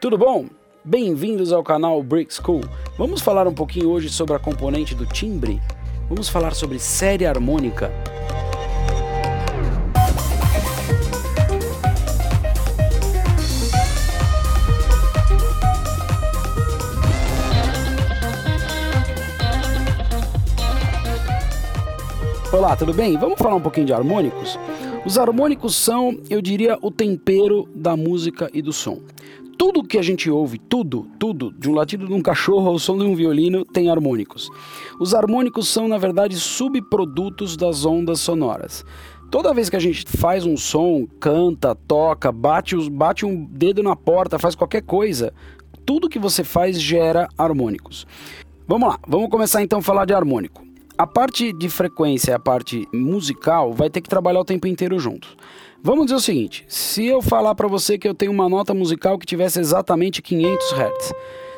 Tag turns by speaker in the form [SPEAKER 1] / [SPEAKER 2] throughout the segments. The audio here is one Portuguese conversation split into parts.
[SPEAKER 1] Tudo bom? Bem-vindos ao canal Brick School. Vamos falar um pouquinho hoje sobre a componente do timbre. Vamos falar sobre série harmônica. Olá, tudo bem? Vamos falar um pouquinho de harmônicos? Os harmônicos são, eu diria, o tempero da música e do som. Tudo que a gente ouve, tudo, tudo, de um latido de um cachorro ao som de um violino, tem harmônicos. Os harmônicos são, na verdade, subprodutos das ondas sonoras. Toda vez que a gente faz um som, canta, toca, bate, bate um dedo na porta, faz qualquer coisa, tudo que você faz gera harmônicos. Vamos lá, vamos começar então a falar de harmônico. A parte de frequência e a parte musical vai ter que trabalhar o tempo inteiro juntos. Vamos dizer o seguinte: se eu falar para você que eu tenho uma nota musical que tivesse exatamente 500 Hz,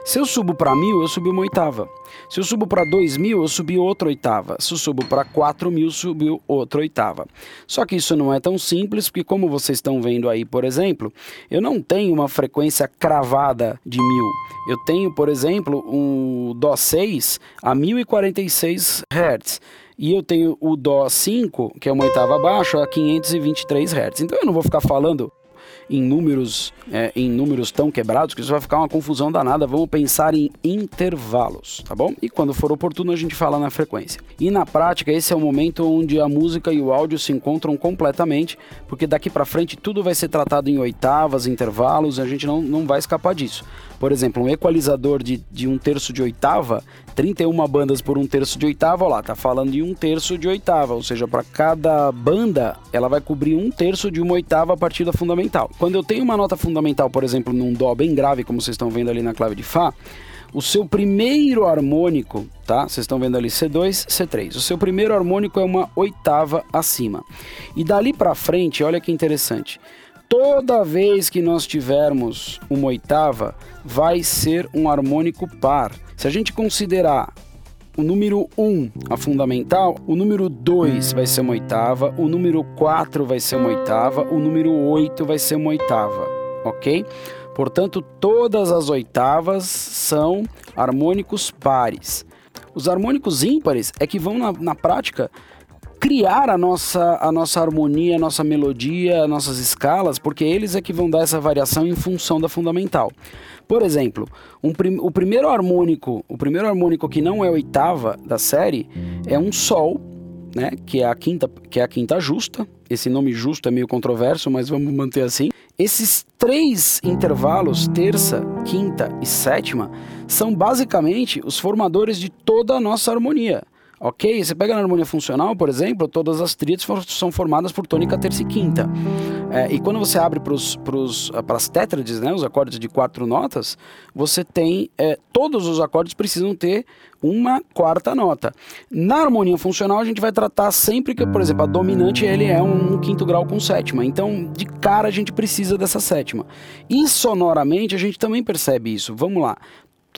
[SPEAKER 1] se eu subo para 1000, eu subi uma oitava. Se eu subo para 2000, eu subi outra oitava. Se eu subo para 4000, subiu outra oitava. Só que isso não é tão simples, porque como vocês estão vendo aí, por exemplo, eu não tenho uma frequência cravada de 1000. Eu tenho, por exemplo, um Dó 6 a 1046 Hz e eu tenho o Dó 5, que é uma oitava abaixo, a 523 Hz. Então eu não vou ficar falando em números, é, em números tão quebrados que isso vai ficar uma confusão danada. Vamos pensar em intervalos, tá bom? E quando for oportuno a gente fala na frequência. E na prática esse é o momento onde a música e o áudio se encontram completamente, porque daqui para frente tudo vai ser tratado em oitavas, intervalos, a gente não, não vai escapar disso. Por exemplo, um equalizador de, de um terço de oitava, 31 bandas por um terço de oitava, ó lá, tá falando de um terço de oitava, ou seja, para cada banda ela vai cobrir um terço de uma oitava a partir da fundamental. Quando eu tenho uma nota fundamental, por exemplo, num Dó bem grave, como vocês estão vendo ali na clave de Fá, o seu primeiro harmônico, tá? Vocês estão vendo ali C2, C3. O seu primeiro harmônico é uma oitava acima. E dali para frente, olha que interessante. Toda vez que nós tivermos uma oitava, vai ser um harmônico par. Se a gente considerar o número 1, a fundamental, o número 2 vai ser uma oitava, o número 4 vai ser uma oitava, o número 8 vai ser uma oitava, ok? Portanto, todas as oitavas são harmônicos pares. Os harmônicos ímpares é que vão, na, na prática, criar a nossa, a nossa harmonia, a nossa melodia, as nossas escalas, porque eles é que vão dar essa variação em função da fundamental. Por exemplo, um prim o primeiro harmônico, o primeiro harmônico que não é oitava da série é um sol, né, que é a quinta, que é a quinta justa. Esse nome justo é meio controverso, mas vamos manter assim. Esses três intervalos, terça, quinta e sétima, são basicamente os formadores de toda a nossa harmonia. Ok? Você pega na harmonia funcional, por exemplo, todas as tríades são formadas por tônica, terça e quinta. É, e quando você abre para as tétrades, né, os acordes de quatro notas, você tem. É, todos os acordes precisam ter uma quarta nota. Na harmonia funcional, a gente vai tratar sempre que, por exemplo, a dominante ele é um, um quinto grau com sétima. Então, de cara, a gente precisa dessa sétima. E sonoramente, a gente também percebe isso. Vamos lá.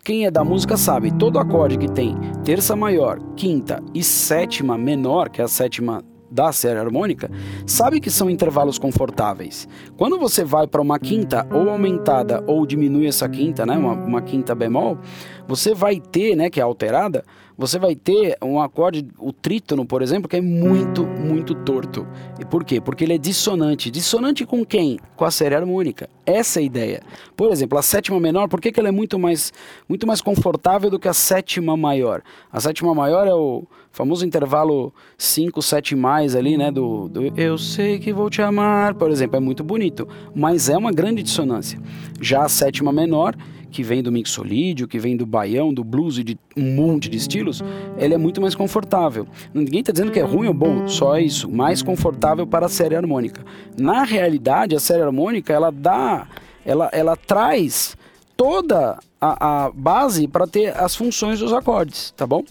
[SPEAKER 1] Quem é da música sabe, todo acorde que tem terça maior, quinta e sétima menor, que é a sétima da série harmônica, sabe que são intervalos confortáveis. Quando você vai para uma quinta ou aumentada ou diminui essa quinta, né, uma, uma quinta bemol, você vai ter, né, que é alterada, você vai ter um acorde, o trítono, por exemplo, que é muito, muito torto. E por quê? Porque ele é dissonante. Dissonante com quem? Com a série harmônica. Essa é a ideia. Por exemplo, a sétima menor, por que, que ela é muito mais, muito mais confortável do que a sétima maior? A sétima maior é o famoso intervalo 5, 7 mais ali, né? Do, do Eu sei que vou te amar, por exemplo, é muito bonito, mas é uma grande dissonância. Já a sétima menor que vem do mixolídio, que vem do baião, do blues e de um monte de estilos, ele é muito mais confortável. Ninguém está dizendo que é ruim ou bom, só isso, mais confortável para a série harmônica. Na realidade, a série harmônica ela dá, ela, ela traz toda a, a base para ter as funções dos acordes, tá bom?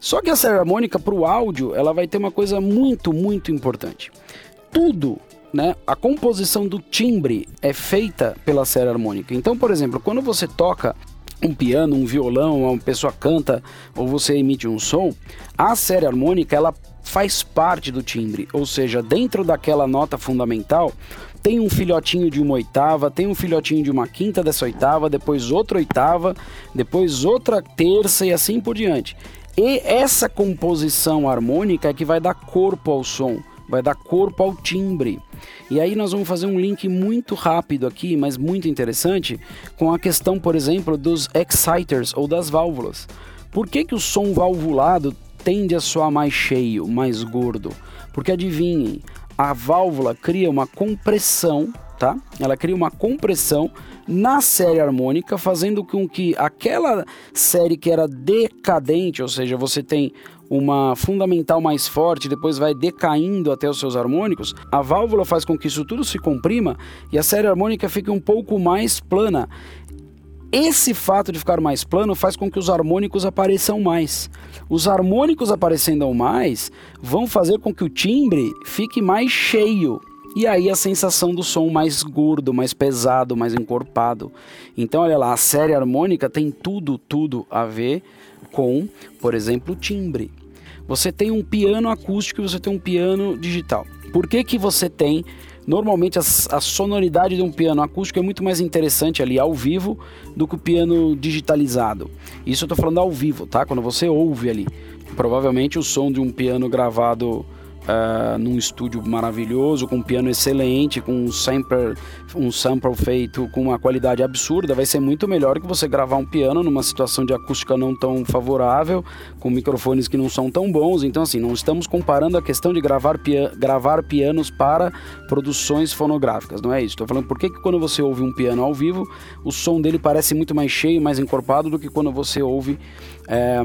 [SPEAKER 1] Só que a série harmônica para o áudio ela vai ter uma coisa muito, muito importante. Tudo né, a composição do timbre é feita pela série harmônica. Então, por exemplo, quando você toca um piano, um violão, uma pessoa canta ou você emite um som, a série harmônica ela faz parte do timbre, ou seja, dentro daquela nota fundamental tem um filhotinho de uma oitava, tem um filhotinho de uma quinta dessa oitava, depois outra oitava, depois outra terça e assim por diante. E essa composição harmônica é que vai dar corpo ao som, vai dar corpo ao timbre. E aí nós vamos fazer um link muito rápido aqui, mas muito interessante, com a questão, por exemplo, dos exciters ou das válvulas. Por que, que o som valvulado tende a soar mais cheio, mais gordo? Porque adivinhem, a válvula cria uma compressão, tá? Ela cria uma compressão na série harmônica, fazendo com que aquela série que era decadente, ou seja, você tem uma fundamental mais forte, depois vai decaindo até os seus harmônicos, a válvula faz com que isso tudo se comprima e a série harmônica fique um pouco mais plana. Esse fato de ficar mais plano faz com que os harmônicos apareçam mais. Os harmônicos aparecendo mais vão fazer com que o timbre fique mais cheio. E aí a sensação do som mais gordo, mais pesado, mais encorpado. Então, olha lá, a série harmônica tem tudo, tudo a ver com, por exemplo, o timbre. Você tem um piano acústico e você tem um piano digital. Por que, que você tem Normalmente a, a, sonoridade de um piano acústico é muito mais interessante ali ao vivo do que o piano digitalizado. Isso eu estou falando ao vivo, tá? Quando você ouve ali. Provavelmente o som de um piano gravado uh, num estúdio maravilhoso, com um piano excelente, com um sample, um sample feito com uma qualidade absurda, vai ser muito melhor que você gravar um piano numa situação de acústica não tão favorável, com microfones que não são tão bons. Então, assim, não estamos comparando a questão de gravar, pia gravar pianos para produções fonográficas, não é isso. Estou falando por que, que quando você ouve um piano ao vivo, o som dele parece muito mais cheio, mais encorpado do que quando você ouve é,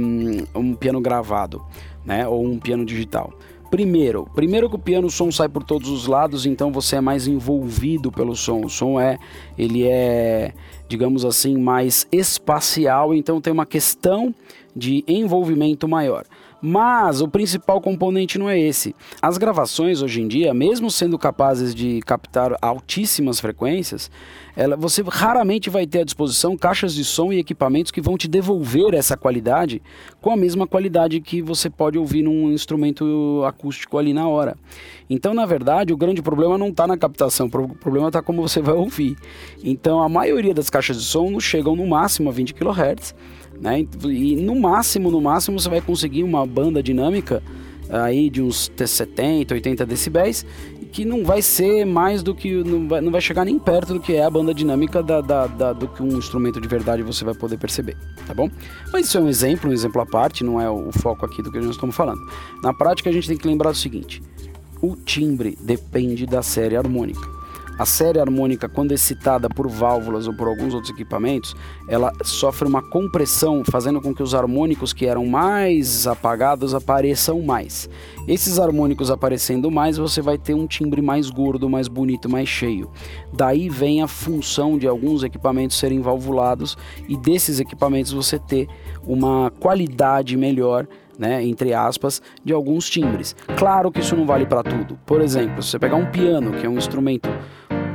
[SPEAKER 1] um piano gravado, né, ou um piano digital. Primeiro, primeiro que o piano o som sai por todos os lados, então você é mais envolvido pelo som. O som é, ele é, digamos assim, mais espacial, então tem uma questão de envolvimento maior. Mas o principal componente não é esse. As gravações hoje em dia, mesmo sendo capazes de captar altíssimas frequências, ela, você raramente vai ter à disposição caixas de som e equipamentos que vão te devolver essa qualidade com a mesma qualidade que você pode ouvir num instrumento acústico ali na hora. Então, na verdade, o grande problema não está na captação, o problema está como você vai ouvir. Então, a maioria das caixas de som chegam no máximo a 20 kHz né? E no máximo, no máximo você vai conseguir uma banda dinâmica aí de uns 70, 80 decibéis, que não vai ser mais do que não vai, não vai chegar nem perto do que é a banda dinâmica da, da, da, do que um instrumento de verdade você vai poder perceber, tá bom? Mas isso é um exemplo, um exemplo à parte, não é o foco aqui do que nós estamos falando. Na prática a gente tem que lembrar o seguinte: o timbre depende da série harmônica. A série harmônica, quando excitada por válvulas ou por alguns outros equipamentos, ela sofre uma compressão, fazendo com que os harmônicos que eram mais apagados apareçam mais. Esses harmônicos aparecendo mais, você vai ter um timbre mais gordo, mais bonito, mais cheio. Daí vem a função de alguns equipamentos serem valvulados e desses equipamentos você ter uma qualidade melhor né, entre aspas, de alguns timbres. Claro que isso não vale para tudo. Por exemplo, se você pegar um piano, que é um instrumento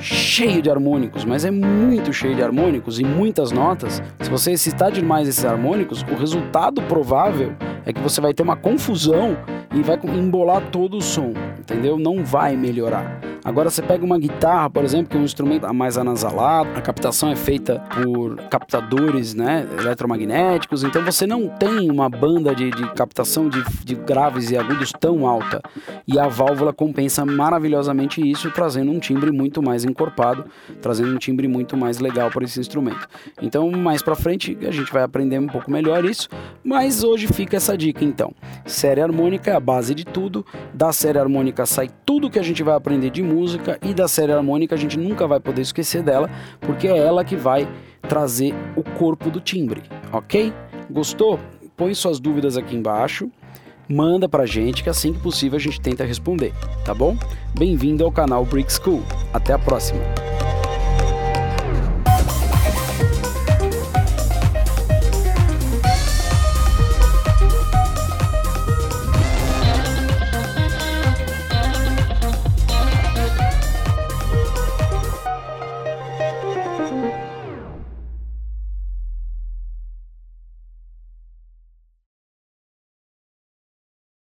[SPEAKER 1] cheio de harmônicos, mas é muito cheio de harmônicos e muitas notas. Se você excitar demais esses harmônicos, o resultado provável é que você vai ter uma confusão e vai embolar todo o som, entendeu? Não vai melhorar. Agora você pega uma guitarra, por exemplo, que é um instrumento mais anasalado, a captação é feita por captadores né, eletromagnéticos, então você não tem uma banda de, de captação de, de graves e agudos tão alta. E a válvula compensa maravilhosamente isso, trazendo um timbre muito mais encorpado, trazendo um timbre muito mais legal para esse instrumento. Então, mais para frente, a gente vai aprender um pouco melhor isso, mas hoje fica essa dica então. Série harmônica é a base de tudo, da série harmônica sai tudo que a gente vai aprender de música e da série harmônica a gente nunca vai poder esquecer dela, porque é ela que vai trazer o corpo do timbre, ok? Gostou? Põe suas dúvidas aqui embaixo, manda pra gente que assim que possível a gente tenta responder, tá bom? Bem-vindo ao canal Brick School. Até a próxima.